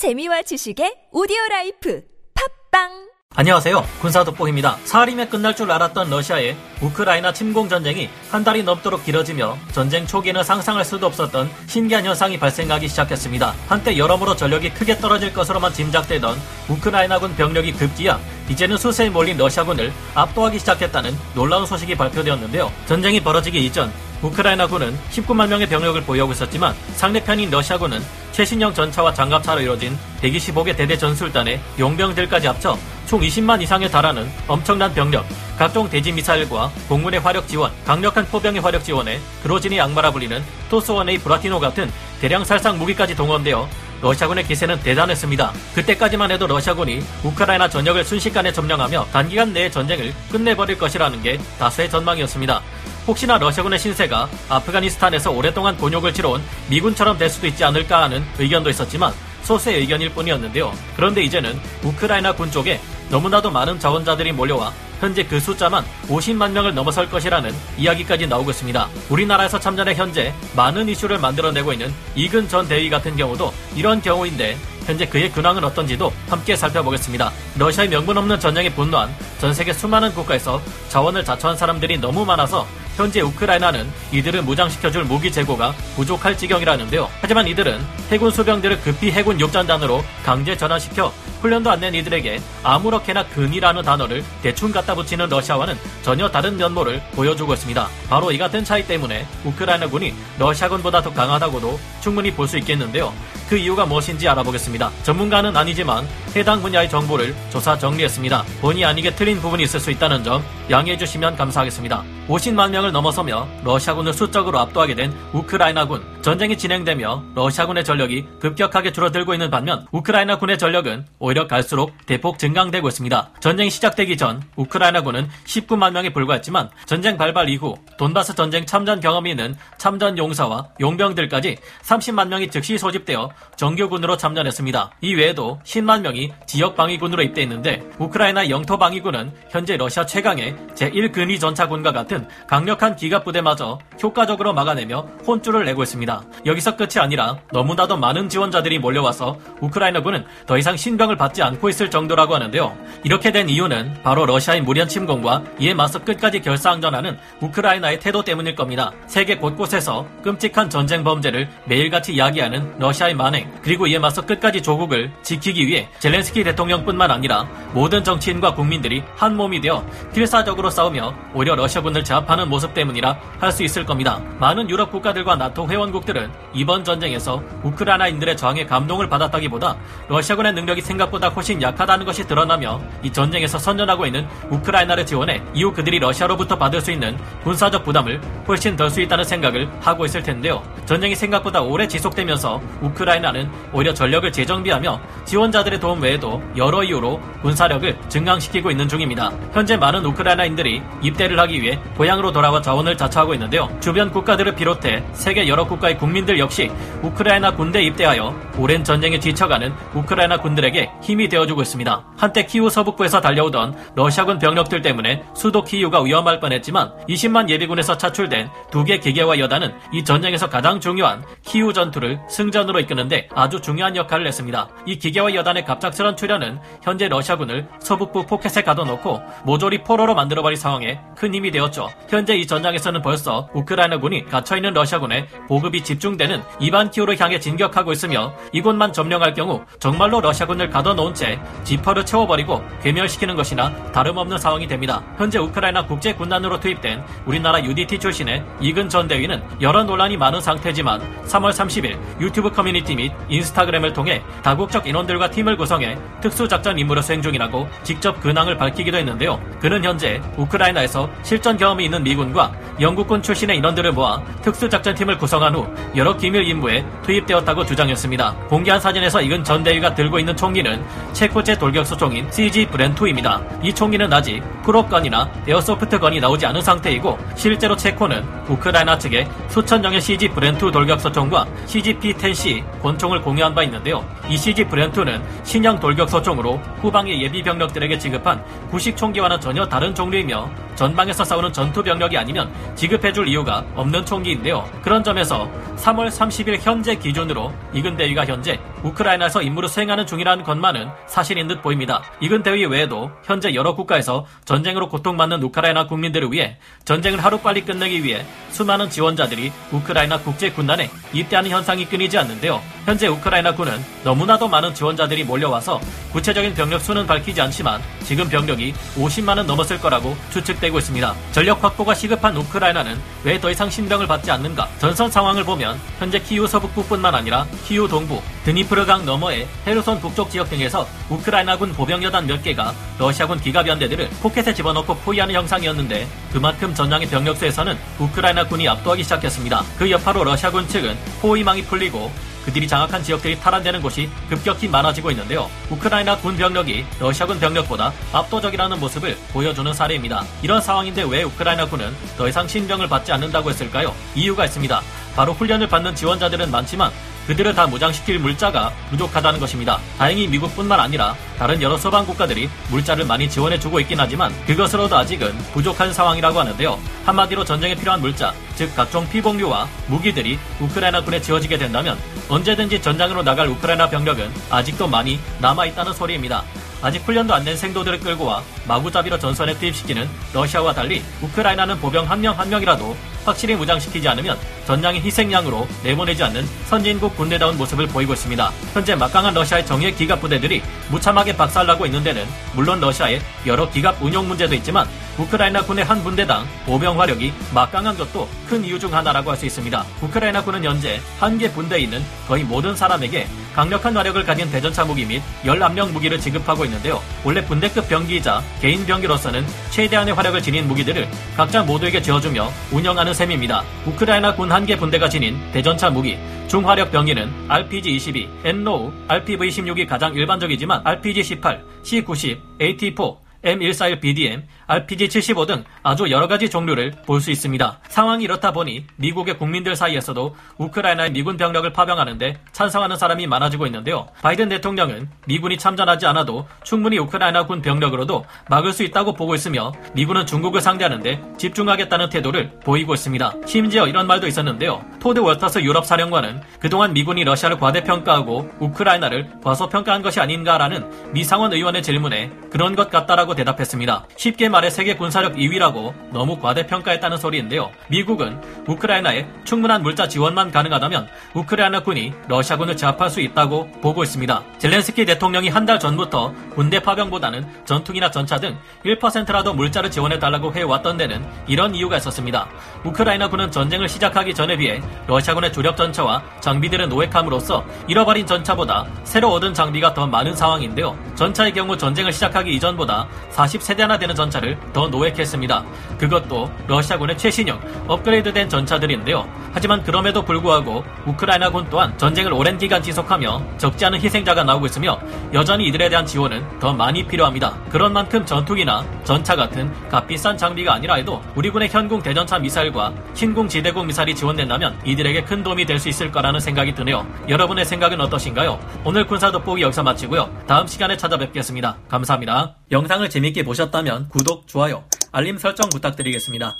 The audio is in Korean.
재미와 지식의 오디오 라이프 팟빵 안녕하세요. 군사 돋보기입니다. 사흘이면 끝날 줄 알았던 러시아의 우크라이나 침공 전쟁이 한 달이 넘도록 길어지며 전쟁 초기에는 상상할 수도 없었던 신기한 현상이 발생하기 시작했습니다. 한때 여러모로 전력이 크게 떨어질 것으로만 짐작되던 우크라이나군 병력이 급기야 이제는 수세에 몰린 러시아군을 압도하기 시작했다는 놀라운 소식이 발표되었는데요. 전쟁이 벌어지기 이전 우크라이나군은 19만 명의 병력을 보유하고 있었지만 상대편인 러시아군은 최신형 전차와 장갑차로 이뤄진 125개 대대 전술단의 용병들까지 합쳐 총 20만 이상에 달하는 엄청난 병력, 각종 대지 미사일과 공군의 화력 지원, 강력한 포병의 화력 지원에 그로진의 악마라 불리는 토스원의 브라티노 같은 대량 살상 무기까지 동원되어 러시아군의 기세는 대단했습니다. 그때까지만 해도 러시아군이 우크라이나 전역을 순식간에 점령하며 단기간 내에 전쟁을 끝내버릴 것이라는 게 다수의 전망이었습니다. 혹시나 러시아군의 신세가 아프가니스탄에서 오랫동안 곤욕을 치러온 미군처럼 될 수도 있지 않을까 하는 의견도 있었지만 소수의 의견일 뿐이었는데요. 그런데 이제는 우크라이나 군 쪽에 너무나도 많은 자원자들이 몰려와 현재 그 숫자만 50만 명을 넘어설 것이라는 이야기까지 나오고 있습니다. 우리나라에서 참전해 현재 많은 이슈를 만들어내고 있는 이근 전 대위 같은 경우도 이런 경우인데 현재 그의 근황은 어떤지도 함께 살펴보겠습니다. 러시아의 명분 없는 전쟁에 분노한 전 세계 수많은 국가에서 자원을 자처한 사람들이 너무 많아서 현재 우크라이나는 이들을 무장시켜줄 무기 재고가 부족할 지경이라는데요. 하지만 이들은 해군 수병들을 급히 해군 육전단으로 강제 전환시켜 훈련도 안 낸 이들에게 아무렇게나 근이라는 단어를 대충 갖다 붙이는 러시아와는 전혀 다른 면모를 보여주고 있습니다. 바로 이 같은 차이 때문에 우크라이나군이 러시아군보다 더 강하다고도 충분히 볼 수 있겠는데요. 그 이유가 무엇인지 알아보겠습니다. 전문가는 아니지만 해당 분야의 정보를 조사 정리했습니다. 본의 아니게 틀린 부분이 있을 수 있다는 점 양해해 주시면 감사하겠습니다. 50만 명을 넘어서며 러시아군을 수적으로 압도하게 된 우크라이나군. 전쟁이 진행되며 러시아군의 전력이 급격하게 줄어들고 있는 반면 우크라이나군의 전력은 오히려 갈수록 대폭 증강되고 있습니다. 전쟁이 시작되기 전 우크라이나군은 19만 명에 불과했지만 전쟁 발발 이후 돈바스 전쟁 참전 경험이 있는 참전 용사와 용병들까지 30만 명이 즉시 소집되어 정규군으로 참전했습니다. 이 외에도 10만 명이 지역 방위군으로 입대했는데 우크라이나 영토 방위군은 현재 러시아 최강의 제1근위 전차군과 같은 강력한 기갑 부대마저 효과적으로 막아내며 혼쭐을 내고 있습니다. 여기서 끝이 아니라 너무나도 많은 지원자들이 몰려와서 우크라이나군은 더 이상 신병을 받지 않고 있을 정도라고 하는데요. 이렇게 된 이유는 바로 러시아의 무리한 침공과 이에 맞서 끝까지 결사항전하는 우크라이나의 태도 때문일 겁니다. 세계 곳곳에서 끔찍한 전쟁 범죄를 매일같이 이야기하는 러시아의 만행 그리고 이에 맞서 끝까지 조국을 지키기 위해 젤렌스키 대통령뿐만 아니라 모든 정치인과 국민들이 한 몸이 되어 필사적으로 싸우며 오히려 러시아군을 제압하는 모습 때문이라 할 수 있을 겁니다. 많은 유럽 국가들과 나토 회원국들은 이번 전쟁에서 우크라이나인들의 저항에 감동을 받았다기보다 러시아군의 능력이 생각보다 훨씬 약하다는 것이 드러나며 이 전쟁에서 선전하고 있는 우크라이나를 지원해 이후 그들이 러시아로부터 받을 수 있는 군사적 부담을 훨씬 덜 수 있다는 생각을 하고 있을 텐데요. 전쟁이 생각보다 오래 지속되면서 우크라이나 는 오히려 전력을 재정비하며 지원자들의 도움 외에도 여러 이유로 군사력을 증강시키고 있는 중입니다. 현재 많은 우크라이나인들이 입대를 하기 위해 고향으로 돌아와 자원을 자처하고 있는데요. 주변 국가들을 비롯해 세계 여러 국가의 국민들 역시 우크라이나 군대에 입대하여 오랜 전쟁에 지쳐가는 우크라이나 군들에게 힘이 되어주고 있습니다. 한때 키우 서북부에서 달려오던 러시아군 병력들 때문에 수도 키우가 위험할 뻔했지만 20만 예비군에서 차출된 두 개 기계화 여단은 이 전쟁에서 가장 중요한 키우 전투를 승전으로 이끄는 데 아주 중요한 역할을 했습니다. 이 기계화 여단의 갑작스런 출현은 현재 러시아군을 서북부 포켓에 가둬놓고 모조리 포로로 만들어버릴 상황에 큰 힘이 되었죠. 현재 이 전장에서는 벌써 우크라이나군이 갇혀있는 러시아군의 보급이 집중되는 이반 키우를 향해 진격하고 있으며 이곳만 점령할 경우 정말로 러시아군을 가둬놓은 채 지퍼를 채워버리고 괴멸시키는 것이나 다름없는 상황이 됩니다. 현재 우크라이나 국제군단으로 투입된 우리나라 UDT 출신의 이근 전 대위는 여러 논란이 많은 상태지만 3월 30일 유튜브 커뮤니티 및 인스타그램을 통해 다국적 인원들과 팀을 구성해 특수작전 임무를 수행 중이라고 직접 근황을 밝히기도 했는데요. 그는 현재 우크라이나에서 실전 경험이 있는 미군과 영국군 출신의 인원들을 모아 특수작전팀을 구성한 후 여러 기밀 임무에 투입되었다고 주장했습니다. 공개한 사진에서 이근 전 대위가 들고 있는 총기는 체코제 돌격소총인 CG 브렌2입니다. 이 총기는 아직 프로건이나 에어소프트건이 나오지 않은 상태이고 실제로 체코는 우크라이나 측에 수천 명의 CG 브렌2 돌격소총과 CGP-10C 권총을 공유한 바 있는데요. 이 CG 브렌2는 신형 돌격소 총으로 후방의 예비 병력들에게 지급한 구식 총기와는 전혀 다른 종류이며 전방에서 싸우는 전투 병력이 아니면 지급해줄 이유가 없는 총기인데요. 그런 점에서 3월 30일 현재 기준으로 이근 대위가 현재 우크라이나에서 임무를 수행하는 중이라는 것만은 사실인 듯 보입니다. 이근 대위 외에도 현재 여러 국가에서 전쟁으로 고통받는 우크라이나 국민들을 위해 전쟁을 하루빨리 끝내기 위해 수많은 지원자들이 우크라이나 국제군단에 입대하는 현상이 끊이지 않는데요. 현재 우크라이나 군은 너무나도 많은 지원자들이 몰려와서 구체적인 병력 수는 밝히지 않지만 지금 병력이 50만은 넘었을 거라고 추측되고 있습니다. 전력 확보가 시급한 우크라이나는 왜 더 이상 신병을 받지 않는가? 전선 상황을 보면 현재 키우 서북부뿐만 아니라 키우 동부, 드니 프르강 너머의 헤르손 북쪽 지역 등에서 우크라이나군 보병여단 몇 개가 러시아군 기갑연대들을 포켓에 집어넣고 포위하는 형상이었는데 그만큼 전장의 병력수에서는 우크라이나 군이 압도하기 시작했습니다. 그 여파로 러시아군 측은 포위망이 풀리고 그들이 장악한 지역들이 탈환되는 곳이 급격히 많아지고 있는데요. 우크라이나 군 병력이 러시아군 병력보다 압도적이라는 모습을 보여주는 사례입니다. 이런 상황인데 왜 우크라이나 군은 더 이상 신병을 받지 않는다고 했을까요? 이유가 있습니다. 바로 훈련을 받는 지원자들은 많지만 그들을 다 무장시킬 물자가 부족하다는 것입니다. 다행히 미국뿐만 아니라 다른 여러 서방 국가들이 물자를 많이 지원해주고 있긴 하지만 그것으로도 아직은 부족한 상황이라고 하는데요. 한마디로 전쟁에 필요한 물자, 즉 각종 피복류와 무기들이 우크라이나 군에 지어지게 된다면 언제든지 전장으로 나갈 우크라이나 병력은 아직도 많이 남아있다는 소리입니다. 아직 훈련도 안 된 생도들을 끌고 와 마구잡이로 전선에 투입시키는 러시아와 달리 우크라이나는 보병 한 명 한 명이라도 확실히 무장시키지 않으면 전장의 희생양으로 내보내지 않는 선진국 군대다운 모습을 보이고 있습니다. 현재 막강한 러시아의 정예 기갑 부대들이 무참하게 박살나고 있는 데는 물론 러시아의 여러 기갑 운용 문제도 있지만 우크라이나 군의 한 분대당 보병 화력이 막강한 것도 큰 이유 중 하나라고 할 수 있습니다. 우크라이나 군은 현재 한 개 분대에 있는 거의 모든 사람에게 강력한 화력을 가진 대전차 무기 및 열압력 무기를 지급하고 있는데요. 원래 분대급 병기이자 개인 병기로서는 최대한의 화력을 지닌 무기들을 각자 모두에게 쥐여주며 운영하는 셈입니다. 우크라이나 군 한 개 분대가 지닌 대전차 무기, 중화력 병기는 RPG-22, NLAW, RPG-16이 가장 일반적이지만 RPG-18, C-90, AT-4, M141BDM, RPG-75 등 아주 여러 가지 종류를 볼 수 있습니다. 상황이 이렇다 보니 미국의 국민들 사이에서도 우크라이나의 미군 병력을 파병하는데 찬성하는 사람이 많아지고 있는데요. 바이든 대통령은 미군이 참전하지 않아도 충분히 우크라이나 군 병력으로도 막을 수 있다고 보고 있으며 미군은 중국을 상대하는데 집중하겠다는 태도를 보이고 있습니다. 심지어 이런 말도 있었는데요. 토드 월터스 유럽 사령관은 그동안 미군이 러시아를 과대평가하고 우크라이나를 과소평가한 것이 아닌가라는 미상원 의원의 질문에 그런 것 같다라고 대답했습니다. 쉽게 말해 세계 군사력 2위라고 너무 과대평가했다는 소리인데요. 미국은 우크라이나에 충분한 물자 지원만 가능하다면 우크라이나 군이 러시아군을 제압할 수 있다고 보고 있습니다. 젤렌스키 대통령이 한 달 전부터 군대 파병보다는 전투기나 전차 등 1%라도 물자를 지원해달라고 해왔던 데는 이런 이유가 있었습니다. 우크라이나 군은 전쟁을 시작하기 전에 비해 러시아군의 주력 전차와 장비들을 노획함으로써 잃어버린 전차보다 새로 얻은 장비가 더 많은 상황인데요. 전차의 경우 전쟁을 시작하기 이전보다 40세대나 되는 전차를 더 노획했습니다. 그것도 러시아군의 최신형 업그레이드된 전차들인데요. 하지만 그럼에도 불구하고 우크라이나군 또한 전쟁을 오랜 기간 지속하며 적지 않은 희생자가 나오고 있으며 여전히 이들에 대한 지원은 더 많이 필요합니다. 그런 만큼 전투기나 전차 같은 값비싼 장비가 아니라 해도 우리 군의 현궁 대전차 미사일과 신궁 지대공 미사일이 지원된다면 이들에게 큰 도움이 될 수 있을 거라는 생각이 드네요. 여러분의 생각은 어떠신가요? 오늘 군사 돋보기 여기서 마치고요. 다음 시간에 찾아뵙겠습니다. 감사합니다. 영상을 재밌게 보셨다면 구독, 좋아요, 알림 설정 부탁드리겠습니다.